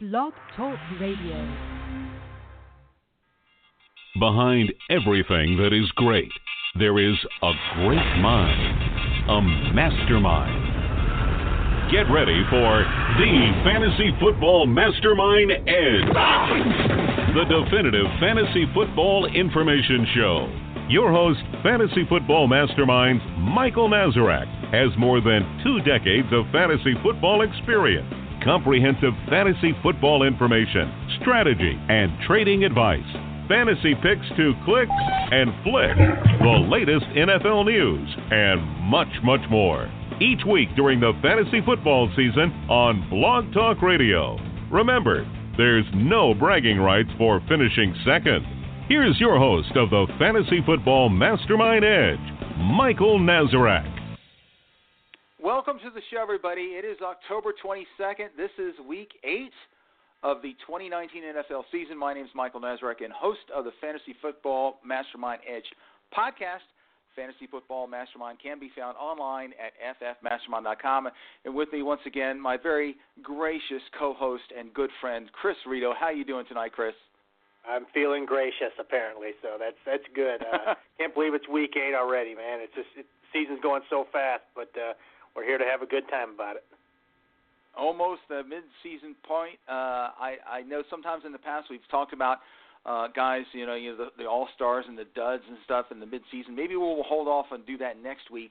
Blog Talk Radio. Behind everything that is great, there is a great mind, a mastermind. Get ready for the Fantasy Football Mastermind Edge, the definitive fantasy football information show. Your host, Fantasy Football Mastermind Michael Nazarek, has more than two decades of fantasy football experience, comprehensive fantasy football information, strategy, and trading advice, fantasy picks to click and flick, the latest NFL news, and much, much more. Each week during the fantasy football season on Blog Talk Radio. Remember, there's no bragging rights for finishing second. Here's your host of the Fantasy Football Mastermind Edge, Michael Nazarek. Welcome to the show, everybody. It is October 22nd. This is week eight of the 2019 NFL season. My name is Michael Nazarek and host of the Fantasy Football Mastermind Edge podcast. Fantasy Football Mastermind can be found online at ffmastermind.com. And with me once again, my very gracious co-host and good friend Chris Rito. How are you doing tonight, Chris? I'm feeling gracious, apparently. So that's that's good. Uh, can't believe it's week eight already, man. It's just it, season's going so fast, but uh, we're here to have a good time about it. Almost the mid-season point. Uh, I I know sometimes in the past we've talked about uh, guys, you know, you know the, the all stars and the duds and stuff in the mid-season. Maybe we'll hold off and do that next week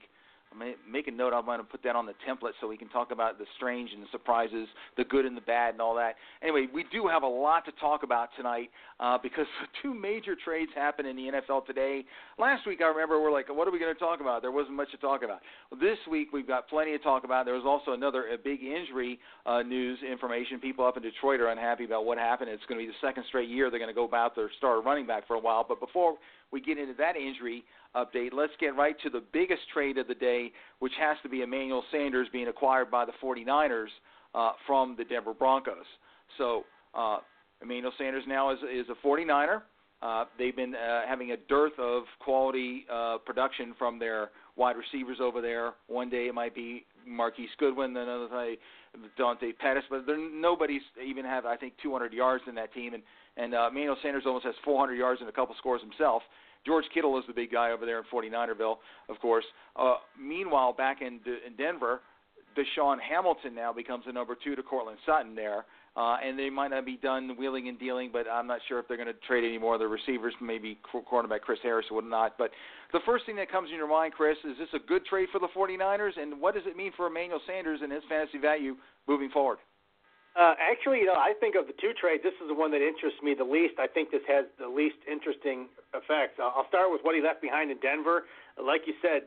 I make a note. I'm to put that on the template so we can talk about the strange and the surprises, the good and the bad, and all that. Anyway, we do have a lot to talk about tonight uh, because two major trades happened in the NFL today. Last week, I remember we're like, what are we to talk about? There wasn't much to talk about. Well, this week we've got plenty to talk about. There was also another big injury uh, news information. People up in Detroit are unhappy about what happened. It's to be the second straight year they're to go about their star running back for a while. But before we get into that injury update, let's get right to the biggest trade of the day, which has to be Emmanuel Sanders being acquired by the 49ers uh, from the Denver Broncos. So uh, Emmanuel Sanders now is, is a 49er. Uh, they've been uh, having a dearth of quality uh, production from their wide receivers over there. One day it might be Marquise Goodwin, another day Dante Pettis, but there, nobody's even have I think 200 yards in that team. And and uh, Emmanuel Sanders almost has 400 yards and a couple scores himself. George Kittle is the big guy over there in 49erville, of course. Uh, meanwhile, back in, D- in Denver, DaeSean Hamilton now becomes the number two to Courtland Sutton there. Uh, and they might not be done wheeling and dealing, but I'm not sure if they're going to trade any more of the receivers, maybe cornerback Chris Harris or whatnot. But the first thing that comes in your mind, Chris, is this a good trade for the 49ers? And what does it mean for Emmanuel Sanders and his fantasy value moving forward? Uh, actually, you know, I think of the two trades, this is the one that interests me the least. I think this has the least interesting effects. I'll start with what he left behind in Denver. Like you said,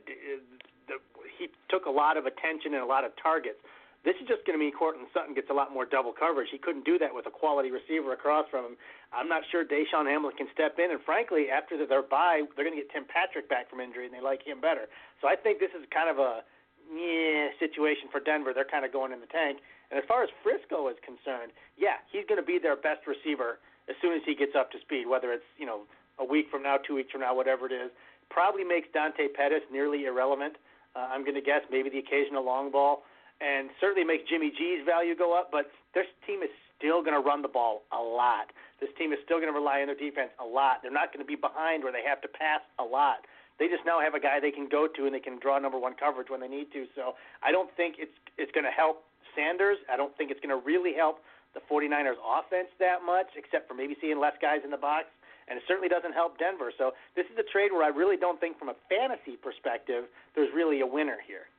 the, he took a lot of attention and a lot of targets. This is just going to mean Courtland Sutton gets a lot more double coverage. He couldn't do that with a quality receiver across from him. I'm not sure DaeSean Hamilton can step in. And frankly, after their bye, they're going to get Tim Patrick back from injury, and they like him better. So I think this is kind of a yeah situation for Denver. They're kind of going in the tank. And as far as Frisco is concerned, yeah, he's going to be their best receiver as soon as he gets up to speed. Whether it's you know a week from now, two weeks from now, whatever it is, probably makes Dante Pettis nearly irrelevant. Uh, I'm going to guess maybe the occasional long ball, and certainly makes Jimmy G's value go up. But this team is still going to run the ball a lot. This team is still going to rely on their defense a lot. They're not going to be behind where they have to pass a lot. They just now have a guy they can go to and they can draw number one coverage when they need to. So I don't think it's it's going to help Sanders. I don't think it's going to really help the 49ers offense that much, except for maybe seeing less guys in the box. And it certainly doesn't help Denver. So this is a trade where I really don't think, from a fantasy perspective, there's really a winner here.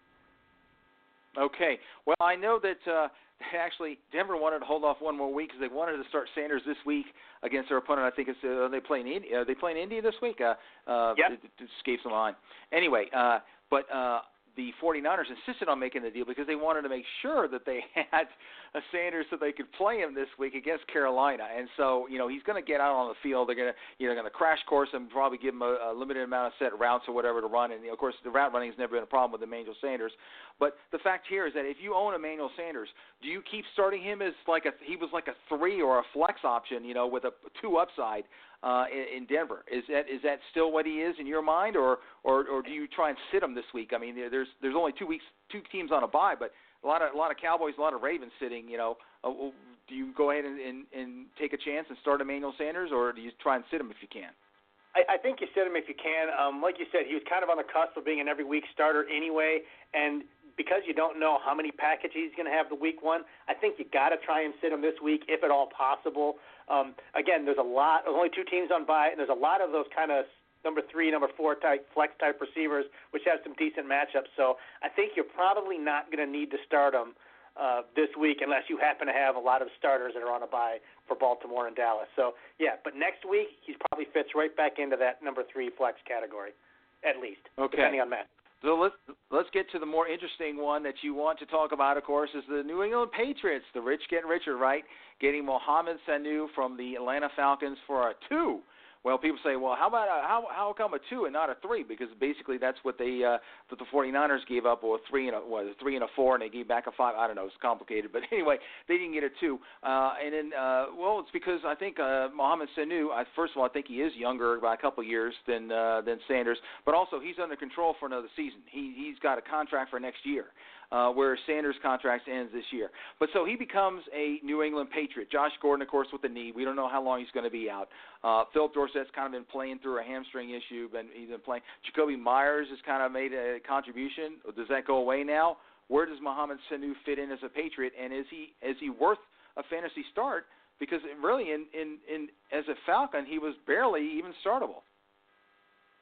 Okay. Well, I know that uh, actually Denver wanted to hold off one more week because they wanted to start Sanders this week against their opponent. I think it's uh, they playing Indy. Are they playing Indy this week? Uh, uh, yep. it, it escapes the line. Anyway, uh, but uh, the 49ers insisted on making the deal because they wanted to make sure that they had a Sanders so they could play him this week against Carolina. And so, you know, he's going to get out on the field. They're going to, you know, going to crash course him, probably give him a, a limited amount of set routes or whatever to run. And of course, the route running has never been a problem with Emmanuel Sanders. But the fact here is that if you own Emmanuel Sanders, do you keep starting him as like a he was like a three or a flex option, you know, with a two upside? uh, in, in Denver. Is that is that still what he is in your mind, or or or do you try and sit him this week? I mean, there's there's only two weeks, two teams on a bye, but a lot of a lot of Cowboys, a lot of Ravens sitting, you know, uh, do you go ahead and, and, and take a chance and start Emmanuel Sanders, or do you try and sit him if you can? I, I think you sit him if you can. Um, like you said, he was kind of on the cusp of being an every week starter anyway, and because you don't know how many packages he's going to have the week one, I think you got to try and sit him this week if at all possible. Um, again, there's a lot. There's only two teams on bye, and there's a lot of those kind of number three, number four type flex type receivers, which have some decent matchups. So I think you're probably not going to need to start them uh, this week unless you happen to have a lot of starters that are on a bye for Baltimore and Dallas. So yeah, but next week he probably fits right back into that number three flex category, at least, okay. depending on Matt. So let's let's get to the more interesting one that you want to talk about. Of course, is the New England Patriots. The rich getting richer, right? Getting Mohamed Sanu from the Atlanta Falcons for a two well, people say, well, how about a, how how come a two and not a three? Because basically that's what they uh, that the 49ers gave up, or a three and a what, a three and a four, and they gave back a five. I don't know, it's complicated, but anyway, they didn't get a two. Uh, and then, uh, well, it's because I think uh, Mohamed Sanu. I, first of all, I think he is younger by a couple years than uh, than Sanders, but also he's under control for another season. He he's got a contract for next year uh, where Sanders' contract ends this year. But so he becomes a New England Patriot. Josh Gordon, of course, with the knee. We don't know how long he's going to be out. Uh, Philip Dorsett's kind of been playing through a hamstring issue, but he's been playing. Jakobi Myers has kind of made a contribution. Does that go away now? Where does Mohamed Sanu fit in as a Patriot, and is he is he worth a fantasy start? Because really, in in in as a Falcon, he was barely even startable.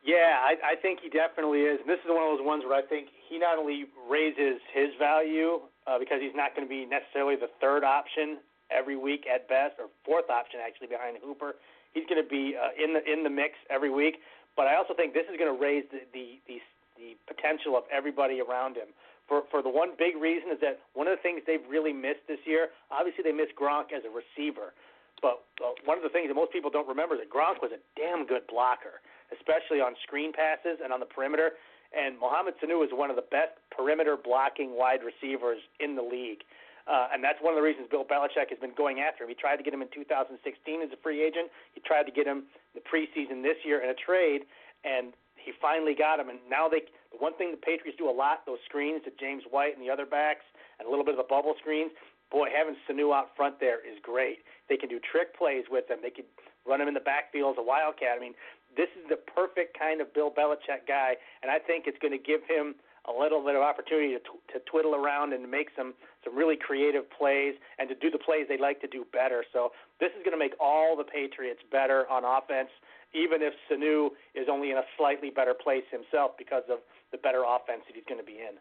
Yeah, I, I think he definitely is. And this is one of those ones where I think he not only raises his value uh, because he's not going to be necessarily the third option every week at best, or fourth option actually behind Hooper. He's going to be uh, in the in the mix every week. But I also think this is going to raise the, the the the potential of everybody around him. For for the one big reason is that one of the things they've really missed this year. Obviously, they missed Gronk as a receiver. But uh, one of the things that most people don't remember is that Gronk was a damn good blocker especially on screen passes and on the perimeter. And Mohamed Sanu is one of the best perimeter blocking wide receivers in the league. Uh, and that's one of the reasons Bill Belichick has been going after him. He tried to get him in 2016 as a free agent. He tried to get him the preseason this year in a trade, and he finally got him. And now they, the one thing the Patriots do a lot, those screens to James White and the other backs, and a little bit of the bubble screens. Boy, having Sanu out front there is great. They can do trick plays with him. They could run him in the backfield as a wildcat. I mean, this is the perfect kind of Bill Belichick guy, and I think it's going to give him a little bit of opportunity to, to twiddle around and make some some really creative plays and to do the plays they like to do better. So this is going to make all the Patriots better on offense, even if Sanu is only in a slightly better place himself because of the better offense that he's going to be in.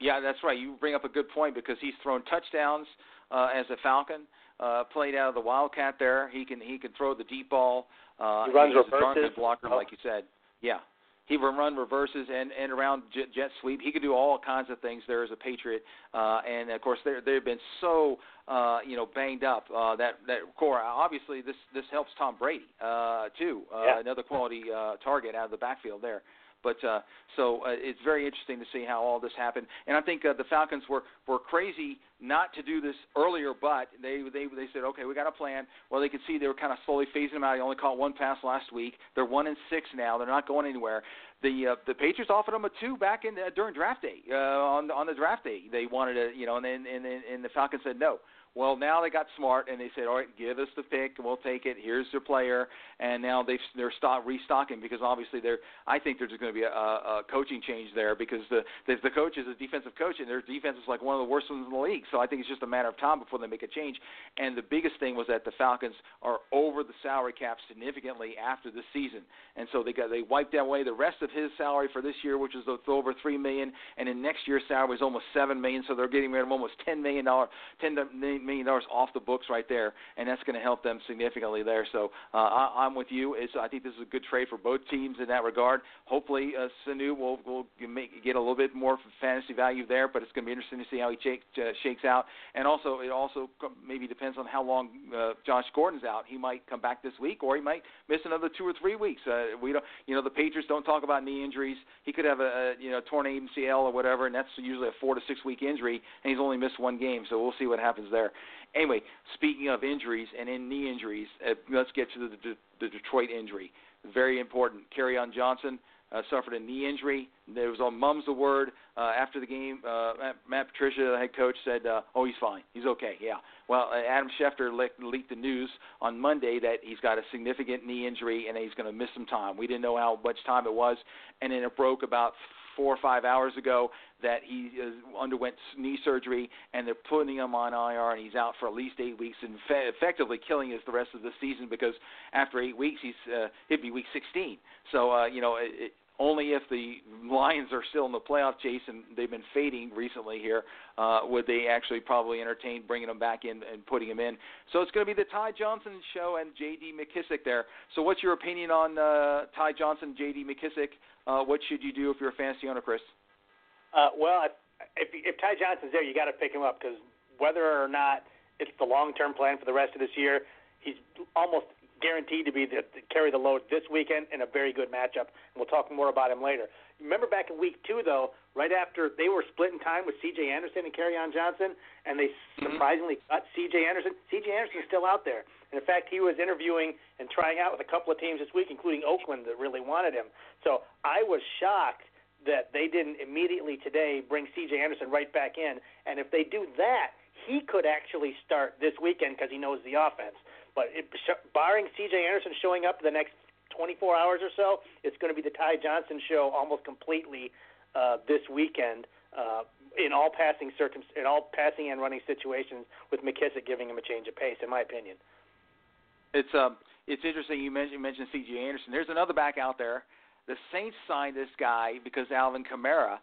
Yeah, that's right. You bring up a good point because he's thrown touchdowns uh, as a Falcon. Uh, played out of the Wildcat there. He can he can throw the deep ball. Uh, he runs he's reverses. a blocker, oh. like you said. Yeah, he can run reverses and and around jet, jet sweep. He can do all kinds of things there as a Patriot. Uh, and of course, they they've been so uh, you know banged up uh, that that core. Obviously, this this helps Tom Brady uh, too. Uh, yeah. Another quality uh, target out of the backfield there. But uh, so uh, it's very interesting to see how all this happened. And I think uh, the Falcons were were crazy not to do this earlier, but they they they said, okay, we got a plan. Well, they could see they were kind of slowly phasing them out. He only caught one pass last week. They're one and six now. They're not going anywhere. The uh, the Patriots offered them a two back in uh, during draft day uh, on on the draft day. They wanted to, you know, and then and, and, and the Falcons said no. Well, now they got smart and they said, "All right, give us the pick, and we'll take it. Here's their player." And now they've they're stock restocking because obviously they're. I think there's going to be a, a coaching change there because the the, the coach is a defensive coach and their defense is like one of the worst ones in the league. So I think it's just a matter of time before they make a change. And the biggest thing was that the Falcons are over the salary cap significantly after this season, and so they got they wiped away the rest of his salary for this year, which is over three million, and in next year's salary is almost seven million. So they're getting rid of almost ten million dollar ten million million dollars off the books right there, and that's going to help them significantly there. So uh, I, I'm with you. It's, I think this is a good trade for both teams in that regard. Hopefully, uh, Sanu will will make, get a little bit more fantasy value there, but it's going to be interesting to see how he shake, uh, shakes out. And also, it also maybe depends on how long uh, Josh Gordon's out. He might come back this week, or he might miss another two or three weeks. Uh, we don't, you know, the Patriots don't talk about knee injuries. He could have a, a you know torn ACL or whatever, and that's usually a four to six week injury, and he's only missed one game. So we'll see what happens there. Anyway, speaking of injuries and in knee injuries, uh, let's get to the, the, the Detroit injury. Very important. on Johnson, uh, suffered a knee injury. There was on mum's the word uh, after the game. Uh, Matt, Matt Patricia, the head coach, said, uh, "Oh, he's fine. He's okay. Yeah." Well, uh, Adam Schefter le- leaked the news on Monday that he's got a significant knee injury and he's going to miss some time. We didn't know how much time it was, and then it broke about four or five hours ago that he uh, underwent knee surgery and they're putting him on IR and he's out for at least eight weeks and fe- effectively killing his the rest of the season because after eight weeks he's uh, he'd be week 16. So uh, you know it, it, only if the Lions are still in the playoff chase and they've been fading recently here uh, would they actually probably entertain bringing him back in and putting him in. So it's going to be the Ty Johnson show and J.D. McKissic there. So what's your opinion on uh, Ty Johnson, J.D. McKissic? Uh, what should you do if you're a fantasy owner, Chris? Uh, well, if, if Ty Johnson's there, you got to pick him up because whether or not it's the long-term plan for the rest of this year, he's almost guaranteed to be the, to carry the load this weekend in a very good matchup. And we'll talk more about him later. Remember back in week two, though, right after they were splitting time with C.J. Anderson and Kerryon Johnson, and they mm-hmm. surprisingly cut C.J. Anderson. C.J. Anderson is still out there. And in fact, he was interviewing and trying out with a couple of teams this week, including Oakland, that really wanted him. So I was shocked that they didn't immediately today bring C.J. Anderson right back in. And if they do that, he could actually start this weekend because he knows the offense. But it, barring C.J. Anderson showing up the next 24 hours or so, it's going to be the Ty Johnson show almost completely uh, this weekend. Uh, in all passing circum- in all passing and running situations, with McKissic giving him a change of pace, in my opinion. It's um, it's interesting you mentioned mentioned C.J. Anderson. There's another back out there. The Saints signed this guy because Alvin Kamara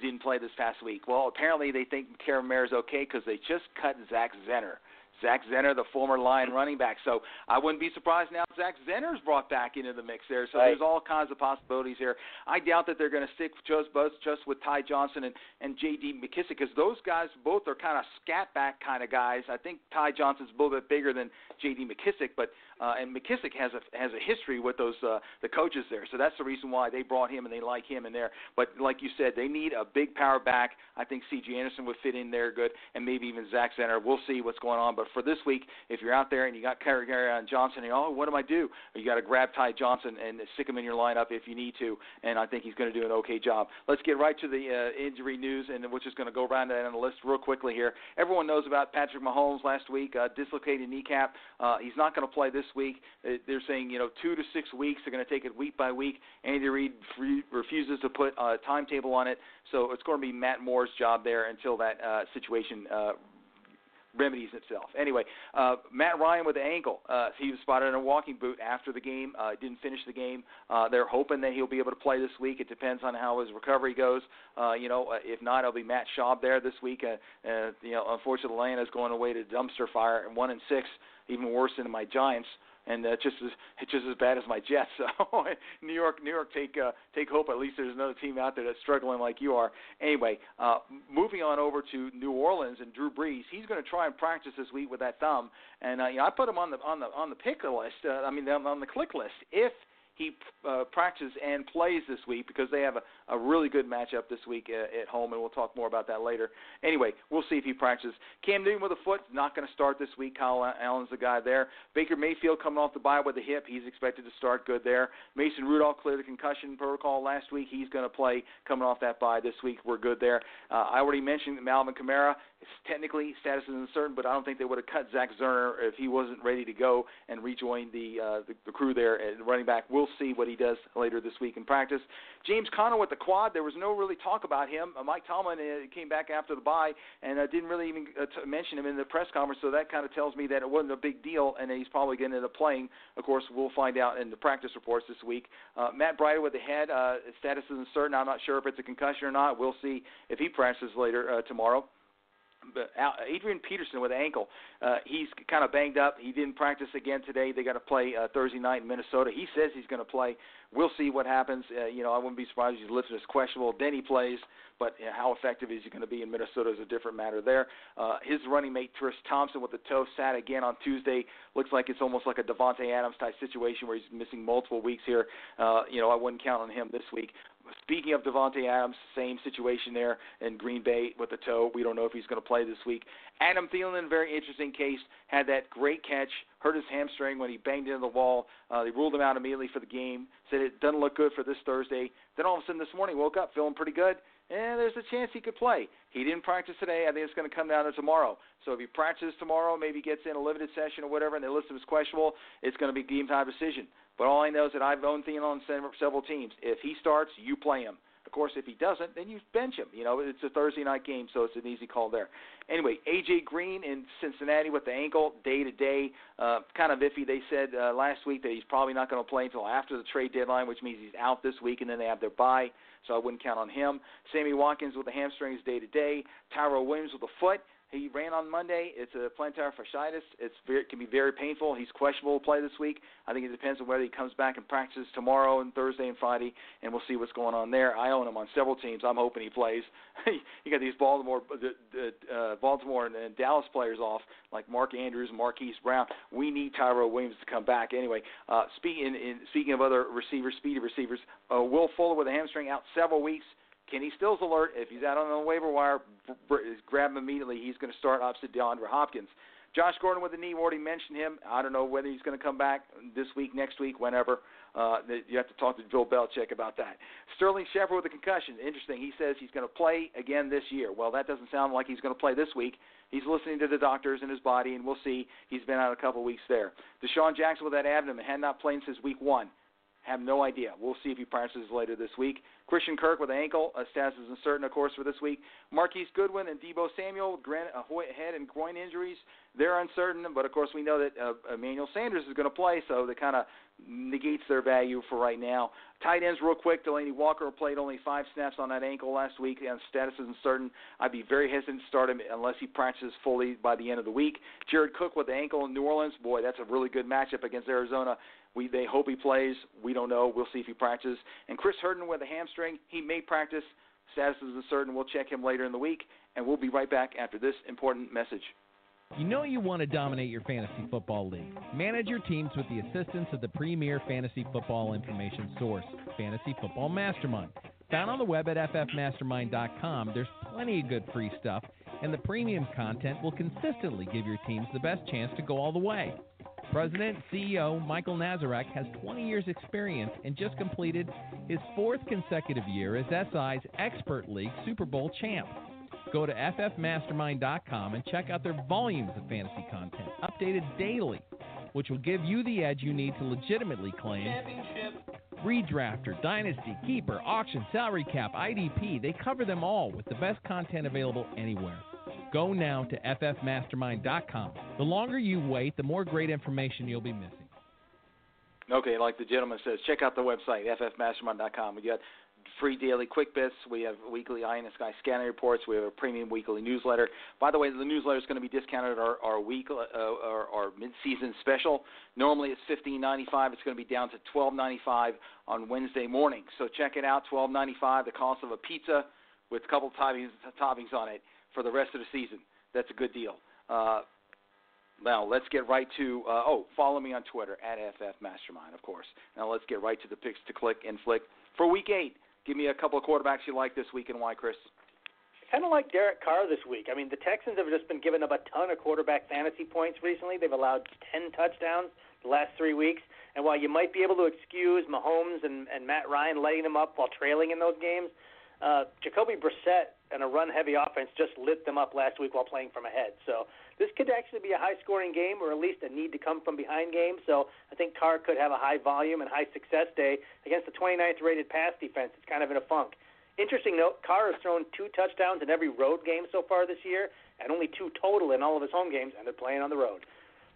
didn't play this past week. Well, apparently they think Kamara's okay because they just cut Zach Zenner. Zach Zenner, the former Lion running back. So I wouldn't be surprised now Zach Zenner's brought back into the mix there. So right. there's all kinds of possibilities here. I doubt that they're going to stick just just with Ty Johnson and and J.D. McKissic because those guys both are kind of scat back kind of guys. I think Ty Johnson's a little bit bigger than J.D. McKissic, but uh, and McKissic has a has a history with those uh, the coaches there. So that's the reason why they brought him and they like him in there. But like you said, they need a big power back. I think C.J. Anderson would fit in there good, and maybe even Zach Zenner. We'll see what's going on. But for this week, if you're out there and you got Kerryon Johnson, and oh, what do I do? You got to grab Ty Johnson and stick him in your lineup if you need to. And I think he's going to do an okay job. Let's get right to the uh, injury news, and we're just going to go around that on the list real quickly here. Everyone knows about Patrick Mahomes last week, uh, dislocated kneecap. Uh, he's not going to play this week. They're saying you know two to six weeks. They're going to take it week by week. Andy Reid refuses to put a timetable on it, so it's going to be Matt Moore's job there until that uh, situation uh, remedies itself. Anyway, uh, Matt Ryan with the ankle. Uh, he was spotted in a walking boot after the game. Uh, didn't finish the game. Uh, they're hoping that he'll be able to play this week. It depends on how his recovery goes. Uh, you know, uh, if not, it'll be Matt Schaub there this week. Uh, uh, you know, unfortunately, Atlanta's going away to dumpster fire and one and six, even worse than my Giants and uh, just as it's just as bad as my Jets. So New York, New York, take uh, take hope. At least there's another team out there that's struggling like you are. Anyway, uh, moving on over to New Orleans and Drew Brees. He's going to try and practice this week with that thumb, and uh, you know I put him on the on the on the pick list. Uh, I mean on the click list if he uh, practices and plays this week because they have a, a really good matchup this week at, uh, at home, and we'll talk more about that later. Anyway, we'll see if he practices. Cam Newton with a foot, not going to start this week. Kyle Allen's the guy there. Baker Mayfield coming off the bye with a hip, he's expected to start good there. Mason Rudolph cleared the concussion protocol last week. He's going to play coming off that bye this week. We're good there. Uh, I already mentioned Alvin Kamara. It's technically status is uncertain, but I don't think they would have cut Zach Zenner if he wasn't ready to go and rejoin the uh, the, the crew there at running back. We'll see what he does later this week in practice. James Conner with the quad. There was no really talk about him. Uh, Mike Tomlin uh, came back after the bye and uh, didn't really even uh, t- mention him in the press conference. So that kind of tells me that it wasn't a big deal, and he's probably going to end up playing. Of course, we'll find out in the practice reports this week. Uh, Matt Breida with the head. Uh, status is uncertain. I'm not sure if it's a concussion or not. We'll see if he practices later uh, tomorrow. Adrian Peterson with ankle. Uh, he's kind of banged up. He didn't practice again today. They got to play uh, Thursday night in Minnesota. He says he's going to play. We'll see what happens. Uh, you know, I wouldn't be surprised if he's listed as questionable. Then he plays, but you know, how effective is he going to be in Minnesota is a different matter there. Uh, his running mate Chris Thompson with the toe sat again on Tuesday. Looks like it's almost like a Davante Adams type situation where he's missing multiple weeks here. Uh, you know, I wouldn't count on him this week. Speaking of Davante Adams, same situation there in Green Bay with the toe. We don't know if he's going to play this week. Adam Thielen, very interesting case, had that great catch, hurt his hamstring when he banged into the wall. Uh, they ruled him out immediately for the game. Said it doesn't look good for this Thursday. Then all of a sudden this morning, woke up feeling pretty good and there's a chance he could play. He didn't practice today. I think it's going to come down to tomorrow. So if he practices tomorrow, maybe gets in a limited session or whatever, and they list him as questionable, it's going to be game time decision. But all I know is that I've owned Thielen on several teams. If he starts, you play him. Of course, if he doesn't, then you bench him. You know, it's a Thursday night game, so it's an easy call there. Anyway, AJ Green in Cincinnati with the ankle, day to day, kind of iffy. They said uh, last week that he's probably not going to play until after the trade deadline, which means he's out this week, and then they have their bye, so I wouldn't count on him. Sammy Watkins with the hamstrings, day to day. Tyrell Williams with the foot. He ran on Monday. It's a plantar fasciitis. It's very, it can be very painful. He's questionable to play this week. I think it depends on whether he comes back and practices tomorrow and Thursday and Friday, and we'll see what's going on there. I own him on several teams. I'm hoping he plays. you got these Baltimore, the, the, uh, Baltimore and, and Dallas players off like Mark Andrews, Marquise Brown. We need Tyrell Williams to come back anyway. Uh, speaking in, speaking of other receivers, speedy receivers, uh, Will Fuller with a hamstring out several weeks. Kenny Stills alert. If he's out on the waiver wire, grab him immediately. He's going to start opposite DeAndre Hopkins. Josh Gordon with the knee. We already mentioned him. I don't know whether he's going to come back this week, next week, whenever. Uh, you have to talk to Bill Belichick about that. Sterling Shepard with a concussion. Interesting. He says he's going to play again this year. Well, that doesn't sound like he's going to play this week. He's listening to the doctors in his body, and we'll see. He's been out a couple weeks there. DeSean Jackson with that abdomen had not played since week one. Have no idea. We'll see if he practices later this week. Christian Kirk with an ankle. Uh, status is uncertain, of course, for this week. Marquise Goodwin and Deebo Samuel, gran- uh, head and groin injuries. They're uncertain, but of course we know that uh, Emmanuel Sanders is going to play, so that kind of negates their value for right now. Tight ends, real quick. Delanie Walker played only five snaps on that ankle last week, and status is uncertain. I'd be very hesitant to start him unless he practices fully by the end of the week. Jared Cook with the ankle in New Orleans. Boy, that's a really good matchup against Arizona. We they hope he plays. We don't know. We'll see if he practices. And Chris Herndon with a hamstring. He may practice. Status is uncertain. We'll check him later in the week, and we'll be right back after this important message. You know you want to dominate your fantasy football league. Manage your teams with the assistance of the premier fantasy football information source, Fantasy Football Mastermind. Found on the web at ffmastermind.com, there's plenty of good free stuff, and the premium content will consistently give your teams the best chance to go all the way. President CEO Michael Nazarek has 20 years' experience and just completed his fourth consecutive year as SI's Expert League Super Bowl champ. Go to ffmastermind.com and check out their volumes of fantasy content, updated daily, which will give you the edge you need to legitimately claim Redrafter, Dynasty, Keeper, Auction, Salary Cap, IDP. They cover them all with the best content available anywhere. Go now to ffmastermind.com. The longer you wait, the more great information you'll be missing. Okay, like the gentleman says, check out the website, ffmastermind.com. We got free daily quick bits. We have weekly Eye in the Sky scanning reports. We have a premium weekly newsletter. By the way, the newsletter is going to be discounted our, our week uh, our, our mid-season special. Normally it's fifteen ninety five. It's going to be down to twelve ninety five on Wednesday morning. So check it out. Twelve ninety five. The cost of a pizza with a couple toppings toppings on it for the rest of the season. That's a good deal. Uh, now let's get right to uh, oh, follow me on Twitter at FF Mastermind, of course. Now let's get right to the picks to click and flick for Week Eight. Give me a couple of quarterbacks you like this week and why, Chris. Kind of like Derek Carr this week. I mean, the Texans have just been giving up a ton of quarterback fantasy points recently. They've allowed 10 touchdowns the last three weeks. And while you might be able to excuse Mahomes and, and Matt Ryan letting them up while trailing in those games, uh, Jacoby Brissett and a run-heavy offense just lit them up last week while playing from ahead. So this could actually be a high-scoring game, or at least a need-to-come-from-behind game. So I think Carr could have a high volume and high success day against the 29th rated pass defense. It's kind of in a funk. Interesting note: Carr has thrown two touchdowns in every road game so far this year, and only two total in all of his home games, and they're playing on the road.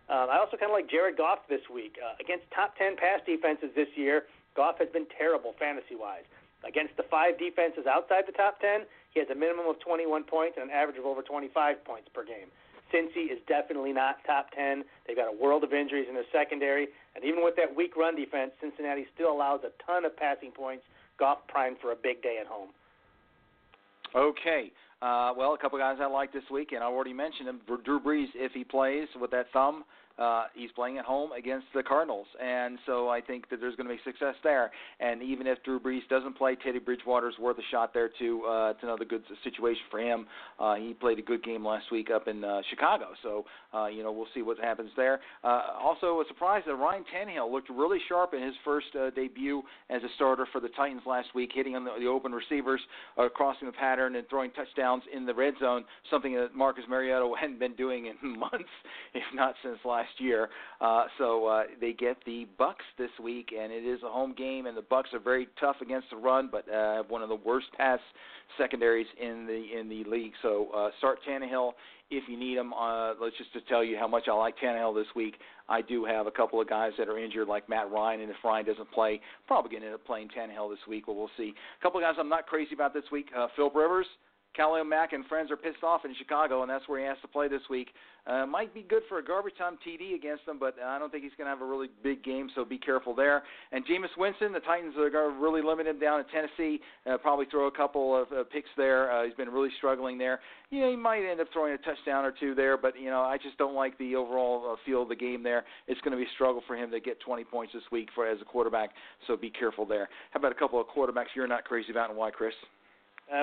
Um, I also kind of like Jared Goff this week uh, against top 10 pass defenses this year. Goff has been terrible fantasy-wise. Against the five defenses outside the top 10, has a minimum of 21 points and an average of over 25 points per game. Cincy is definitely not top 10. They've got a world of injuries in their secondary, and even with that weak run defense, Cincinnati still allows a ton of passing points. Goff primed for a big day at home. Okay. Uh, well, a couple guys I like this week, and I already mentioned him. Drew Brees, if he plays with that thumb, uh, he's playing at home against the Cardinals, and so I think that there's going to be success there. And even if Drew Brees doesn't play, Teddy Bridgewater's worth a shot there too. Uh, it's another good situation for him. Uh, he played a good game last week up in uh, Chicago, so uh, you know we'll see what happens there. Uh, also, a surprise that Ryan Tannehill looked really sharp in his first uh, debut as a starter for the Titans last week, hitting on the, the open receivers, uh, crossing the pattern, and throwing touchdowns in the red zone. Something that Marcus Mariota hadn't been doing in months, if not since last last year. Uh, so uh, they get the Bucs this week, and it is a home game, and the Bucs are very tough against the run, but uh, have one of the worst pass secondaries in the in the league. So uh, start Tannehill if you need him. Uh, let's just to tell you how much I like Tannehill this week. I do have a couple of guys that are injured, like Matt Ryan, and if Ryan doesn't play, probably going to end up playing Tannehill this week. Well, we'll see. A couple of guys I'm not crazy about this week. Uh, Phil Rivers. Khalil Mack and friends are pissed off in Chicago, and that's where he has to play this week. Uh, might be good for a garbage time TD against them, but I don't think he's going to have a really big game, so be careful there. And Jameis Winston, the Titans are going to really limit him down in Tennessee. Uh, probably throw a couple of uh, picks there. Uh, he's been really struggling there. Yeah, he might end up throwing a touchdown or two there, but you know I just don't like the overall uh, feel of the game there. It's going to be a struggle for him to get 20 points this week for as a quarterback, so be careful there. How about a couple of quarterbacks you're not crazy about, and why, Chris?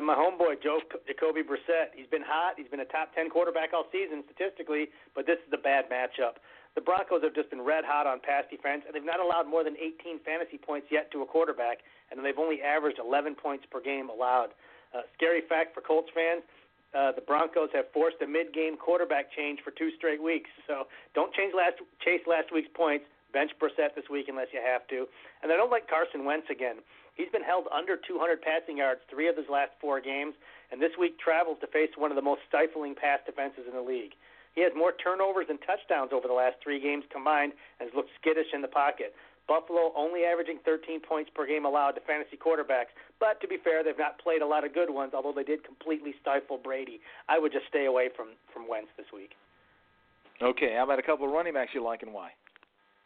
My homeboy Joe Jacoby Brissett. He's been hot. He's been a top ten quarterback all season statistically, but this is a bad matchup. The Broncos have just been red hot on pass defense, and they've not allowed more than 18 fantasy points yet to a quarterback, and they've only averaged 11 points per game allowed. Uh, scary fact for Colts fans: uh, the Broncos have forced a mid-game quarterback change for two straight weeks. So don't change last chase last week's points. Bench Brissett this week unless you have to. And I don't like Carson Wentz again. He's been held under 200 passing yards three of his last four games, and this week travels to face one of the most stifling pass defenses in the league. He has more turnovers and touchdowns over the last three games combined and has looked skittish in the pocket. Buffalo only averaging 13 points per game allowed to fantasy quarterbacks, but to be fair, they've not played a lot of good ones, although they did completely stifle Brady. I would just stay away from, from Wentz this week. Okay, how about a couple of running backs you like and why?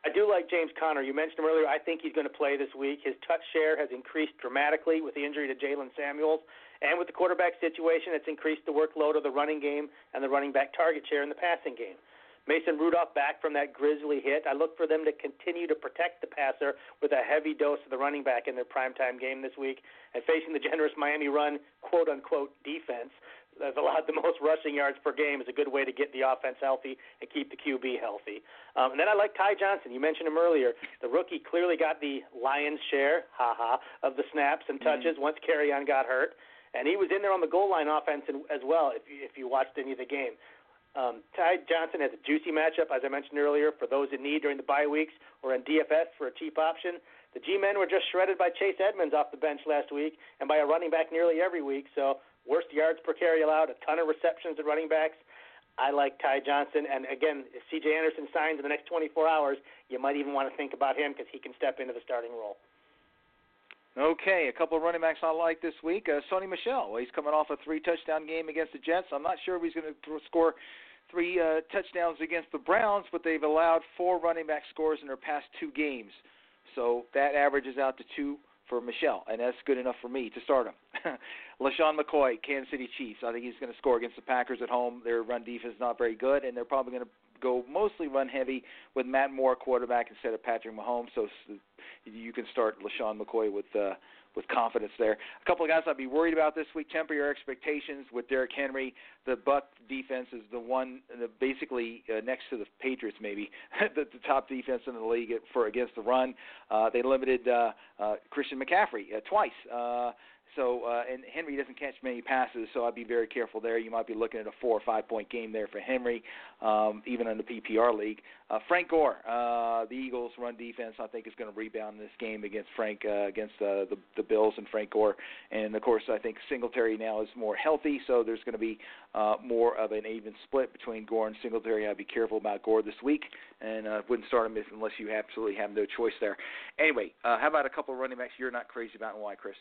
I do like James Conner. You mentioned him earlier. I think he's going to play this week. His touch share has increased dramatically with the injury to Jaylen Samuels. And with the quarterback situation, it's increased the workload of the running game and the running back target share in the passing game. Mason Rudolph back from that grisly hit. I look for them to continue to protect the passer with a heavy dose of the running back in their primetime game this week. And facing the generous Miami run, quote unquote, defense, has allowed the most rushing yards per game is a good way to get the offense healthy and keep the QB healthy. Um, and then I like Ty Johnson. You mentioned him earlier. The rookie clearly got the lion's share, haha, of the snaps and mm-hmm. touches mm-hmm. once Kerryon got hurt, and he was in there on the goal line offense as well. If you, if you watched any of the game. Um, Ty Johnson has a juicy matchup, as I mentioned earlier, for those in need during the bye weeks or in DFS for a cheap option. The G-men were just shredded by Chase Edmonds off the bench last week and by a running back nearly every week. So worst yards per carry allowed, a ton of receptions at running backs. I like Ty Johnson, and again, if C.J. Anderson signs in the next 24 hours, you might even want to think about him because he can step into the starting role. Okay, a couple of running backs I like this week. Uh, Sony Michel, he's coming off a three-touchdown game against the Jets. I'm not sure if he's going to score three uh, touchdowns against the Browns, but they've allowed four running back scores in their past two games. So that averages out to two for Michel, and that's good enough for me to start him. LeSean McCoy, Kansas City Chiefs. I think he's going to score against the Packers at home. Their run defense is not very good, and they're probably going to go mostly run heavy with Matt Moore quarterback instead of Patrick Mahomes. So you can start LeSean McCoy with uh, with confidence there. A couple of guys I'd be worried about this week. Temper your expectations with Derrick Henry. The Buck defense is the one, the, basically uh, next to the Patriots, maybe the, the top defense in the league for against the run. Uh, they limited uh, uh, Christian McCaffrey uh, twice. Uh, so uh, and Henry doesn't catch many passes, so I'd be very careful there. You might be looking at a four or five point game there for Henry, um, even in the PPR league. Uh, Frank Gore, uh, the Eagles' run defense, I think is going to rebound in this game against Frank uh, against uh, the the Bills and Frank Gore. And of course, I think Singletary now is more healthy, so there's going to be uh, more of an even split between Gore and Singletary. I'd be careful about Gore this week, and uh, wouldn't start him unless you absolutely have no choice there. Anyway, uh, how about a couple of running backs you're not crazy about, and why, Chris?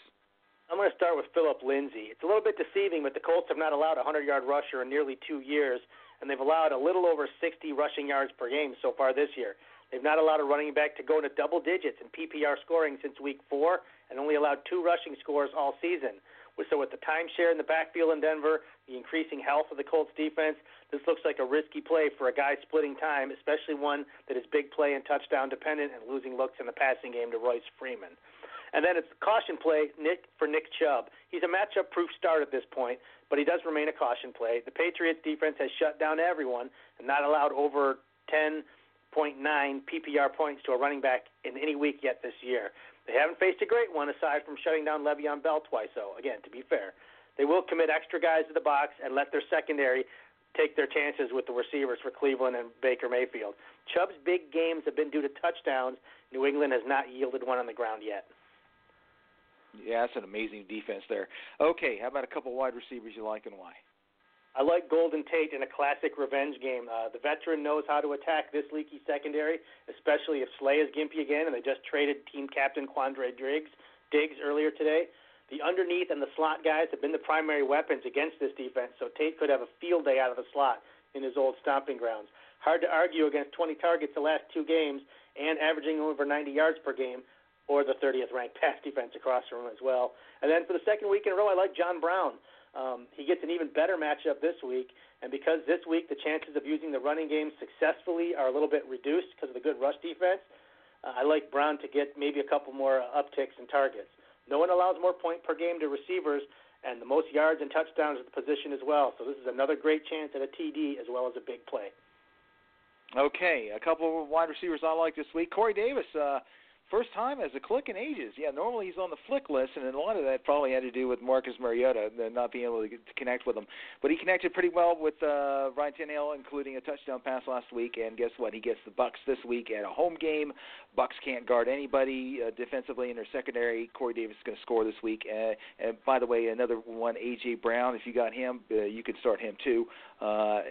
I'm going to start with Phillip Lindsay. It's a little bit deceiving, but the Colts have not allowed a 100 yard rusher in nearly two years, and they've allowed a little over 60 rushing yards per game so far this year. They've not allowed a running back to go into double digits in PPR scoring since week four, and only allowed two rushing scores all season. So with the timeshare in the backfield in Denver, the increasing health of the Colts defense, this looks like a risky play for a guy splitting time, especially one that is big play and touchdown dependent and losing looks in the passing game to Royce Freeman. And then it's caution play Nick for Nick Chubb. He's a matchup proof start at this point, but he does remain a caution play. The Patriots defense has shut down everyone and not allowed over 10.9 PPR points to a running back in any week yet this year. They haven't faced a great one aside from shutting down Le'Veon Bell twice. So again, to be fair, they will commit extra guys to the box and let their secondary take their chances with the receivers for Cleveland and Baker Mayfield. Chubb's big games have been due to touchdowns. New England has not yielded one on the ground yet. Yeah, that's an amazing defense there. Okay, how about a couple wide receivers you like and why? I like Golden Tate in a classic revenge game. Uh, the veteran knows how to attack this leaky secondary, especially if Slay is gimpy again, and they just traded team captain Quandre Diggs, Diggs earlier today. The underneath and the slot guys have been the primary weapons against this defense, so Tate could have a field day out of the slot in his old stomping grounds. Hard to argue against 20 targets the last two games and averaging over 90 yards per game, or the 30th ranked pass defense across from him as well. And then for the second week in a row, I like John Brown. Um, he gets an even better matchup this week, and because this week the chances of using the running game successfully are a little bit reduced because of the good rush defense, uh, I like Brown to get maybe a couple more upticks in targets. No one allows more point per game to receivers, and the most yards and touchdowns at the position as well. So this is another great chance at a TD as well as a big play. Okay, a couple of wide receivers I like this week. Corey Davis, uh, First time as a click in ages. Yeah, normally he's on the flick list, and a lot of that probably had to do with Marcus Mariota not being able to, get, to connect with him. But he connected pretty well with uh, Ryan Tannehill, including a touchdown pass last week. And guess what? He gets the Bucs this week at a home game. Bucs can't guard anybody uh, defensively in their secondary. Corey Davis is going to score this week. Uh, and by the way, another one, AJ Brown. If you got him, uh, you could start him too. Uh,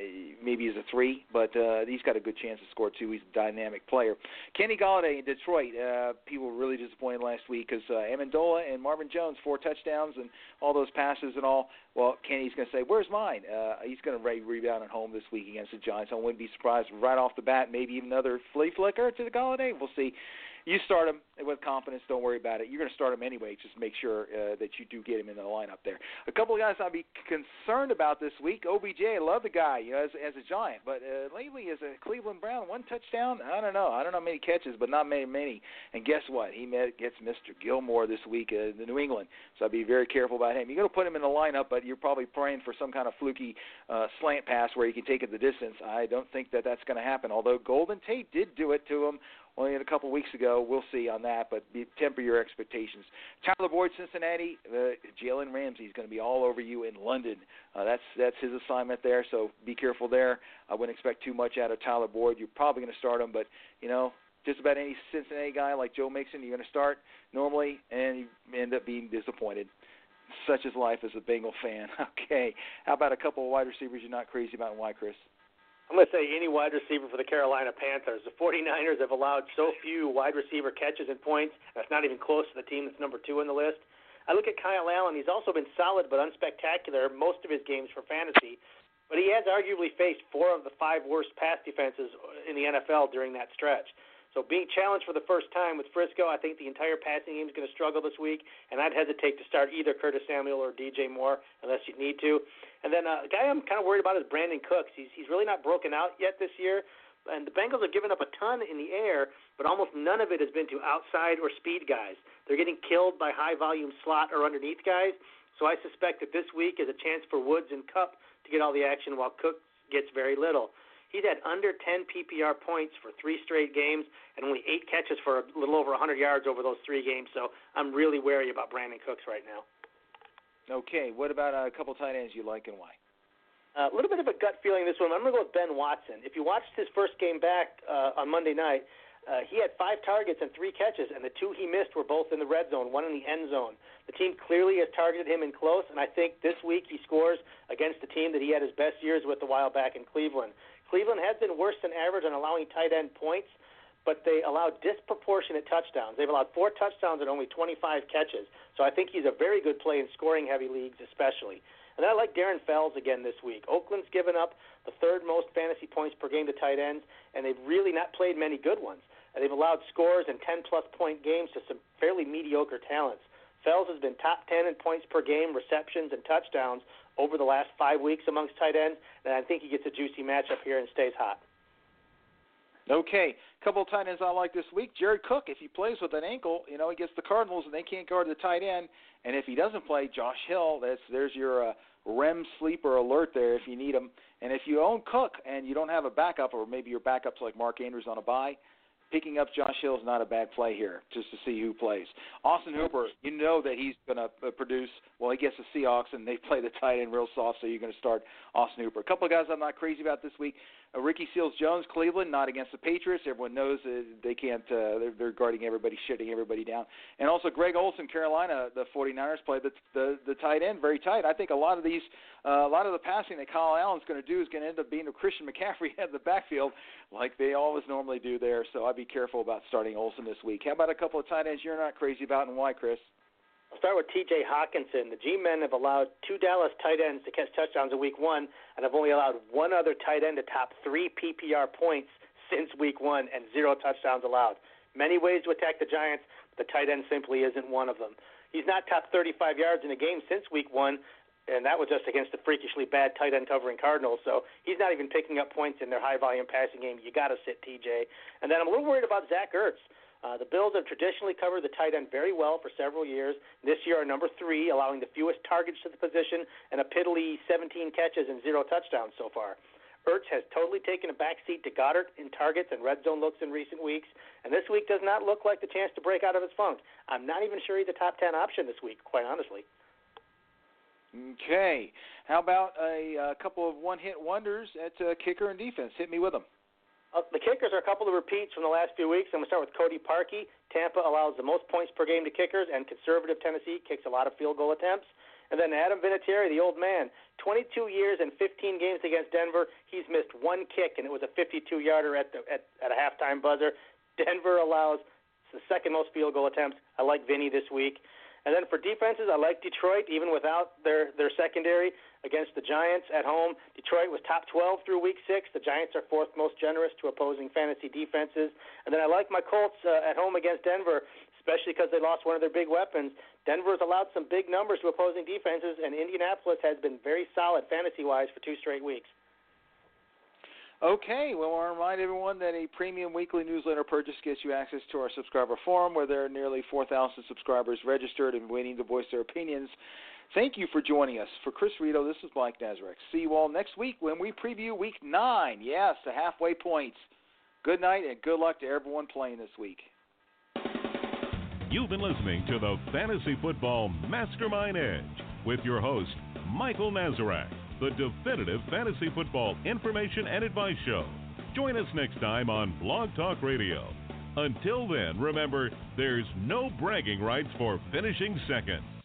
maybe as a three, but uh, he's got a good chance to score too. He's a dynamic player. Kenny Golladay in Detroit. Uh, people were really disappointed last week because uh, Amendola and Marvin Jones four touchdowns and all those passes and all. Well, Kenny's going to say, "Where's mine?" Uh, he's going to re- rebound at home this week against the Giants. I wouldn't be surprised right off the bat. Maybe even another flea flicker to the Golladay. We'll see you start him with confidence. Don't worry about it. You're going to start him anyway. Just make sure uh, that you do get him in the lineup there. A couple of guys I'd be concerned about this week. OBJ, I love the guy you know, as, as a Giant, but uh, lately as a Cleveland Brown, one touchdown. I don't know. I don't know many catches, but not many, many. And guess what? He met, gets Mr. Gilmore this week uh, in New England, so I'd be very careful about him. You're going to put him in the lineup, but you're probably praying for some kind of fluky uh, slant pass where he can take it the distance. I don't think that that's going to happen. Although Golden Tate did do it to him only a couple weeks ago. We'll see on that, but temper your expectations. Tyler Boyd, Cincinnati. Uh, Jalen Ramsey is going to be all over you in London. Uh, that's that's his assignment there, so be careful there. I wouldn't expect too much out of Tyler Boyd. You're probably going to start him, but you know. Just about any Cincinnati guy like Joe Mixon, you're going to start normally, and you end up being disappointed such is life as a Bengal fan. Okay, how about a couple of wide receivers you're not crazy about, and why, Chris? I'm going to say any wide receiver for the Carolina Panthers. The 49ers have allowed so few wide receiver catches and points. That's not even close to the team that's number two on the list. I look at Kyle Allen. He's also been solid but unspectacular most of his games for fantasy. But he has arguably faced four of the five worst pass defenses in the NFL during that stretch. So being challenged for the first time with Frisco, I think the entire passing game is going to struggle this week, and I'd hesitate to start either Curtis Samuel or DJ Moore unless you need to. And then uh, a guy I'm kind of worried about is Brandin Cooks. He's he's really not broken out yet this year, and the Bengals have given up a ton in the air, but almost none of it has been to outside or speed guys. They're getting killed by high volume slot or underneath guys. So I suspect that this week is a chance for Woods and Kupp to get all the action while Cook gets very little. He's had under 10 PPR points for three straight games and only eight catches for a little over 100 yards over those three games. So I'm really wary about Brandin Cooks right now. Okay, what about a couple tight ends you like and why? Uh, a little bit of a gut feeling this one. I'm going to go with Ben Watson. If you watched his first game back uh, on Monday night, uh, he had five targets and three catches, and the two he missed were both in the red zone, one in the end zone. The team clearly has targeted him in close, and I think this week he scores against the team that he had his best years with a while back in Cleveland. Cleveland has been worse than average on allowing tight end points, but they allow disproportionate touchdowns. They've allowed four touchdowns and only 25 catches. So I think he's a very good play in scoring heavy leagues, especially. And I like Darren Fells again this week. Oakland's given up the third most fantasy points per game to tight ends, and they've really not played many good ones. And they've allowed scores and 10 plus point games to some fairly mediocre talents. Fells has been top 10 in points per game, receptions, and touchdowns over the last five weeks amongst tight ends, and I think he gets a juicy matchup here and stays hot. Okay, a couple of tight ends I like this week. Jared Cook, if he plays with an ankle, you know he gets the Cardinals and they can't guard the tight end. And if he doesn't play, Josh Hill, that's there's your uh, REM sleeper alert there if you need him. And if you own Cook and you don't have a backup, or maybe your backup's like Mark Andrews on a bye, picking up Josh Hill is not a bad play here, just to see who plays. Austin Hooper, you know that he's going to uh, produce. Well, he gets the Seahawks, and they play the tight end real soft, so you're going to start Austin Hooper. A couple of guys I'm not crazy about this week. Uh, Ricky Seals Jones, Cleveland, not against the Patriots. Everyone knows uh, they can't. Uh, they're, they're guarding everybody, shutting everybody down. And also Greg Olsen, Carolina, the 49ers play the the, the tight end very tight. I think a lot of these, uh, a lot of the passing that Kyle Allen's going to do is going to end up being a Christian McCaffrey at the backfield, like they always normally do there. So I'd be careful about starting Olsen this week. How about a couple of tight ends you're not crazy about, and why, Chris? I'll start with T.J. Hockenson. The G-men have allowed two Dallas tight ends to catch touchdowns in Week One, and have only allowed one other tight end to top three PPR points since Week One, and zero touchdowns allowed. Many ways to attack the Giants, but the tight end simply isn't one of them. He's not top 35 yards in a game since Week One, and that was just against the freakishly bad tight end covering Cardinals. So he's not even picking up points in their high volume passing game. You got to sit TJ. And then I'm a little worried about Zach Ertz. Uh, the Bills have traditionally covered the tight end very well for several years. This year are number three, allowing the fewest targets to the position and a piddly 17 catches and zero touchdowns so far. Ertz has totally taken a backseat to Goedert in targets and red zone looks in recent weeks, and this week does not look like the chance to break out of his funk. I'm not even sure he's a top 10 option this week, quite honestly. Okay. How about a, a couple of one hit wonders at uh, kicker and defense? Hit me with them. Uh, the kickers are a couple of repeats from the last few weeks. I'm going to start with Cody Parkey. Tampa allows the most points per game to kickers, and conservative Tennessee kicks a lot of field goal attempts. And then Adam Vinatieri, the old man, 22 years and 15 games against Denver. He's missed one kick, and it was a 52-yarder at the at, at a halftime buzzer. Denver allows the second most field goal attempts. I like Vinny this week. And then for defenses, I like Detroit, even without their their secondary against the Giants at home. Detroit was top 12 through Week Six. The Giants are fourth most generous to opposing fantasy defenses. And then I like my Colts uh, at home against Denver, especially because they lost one of their big weapons. Denver has allowed some big numbers to opposing defenses, and Indianapolis has been very solid fantasy wise for two straight weeks. Okay, well, I want to remind everyone that a premium weekly newsletter purchase gets you access to our subscriber forum where there are nearly 4,000 subscribers registered and waiting to voice their opinions. Thank you for joining us. For Chris Rito, this is Mike Nazarek. See you all next week when we preview week nine. Yes, the halfway points. Good night and good luck to everyone playing this week. You've been listening to the Fantasy Football Mastermind Edge with your host, Michael Nazarek the definitive fantasy football information and advice show. Join us next time on Blog Talk Radio. Until then, remember, there's no bragging rights for finishing second.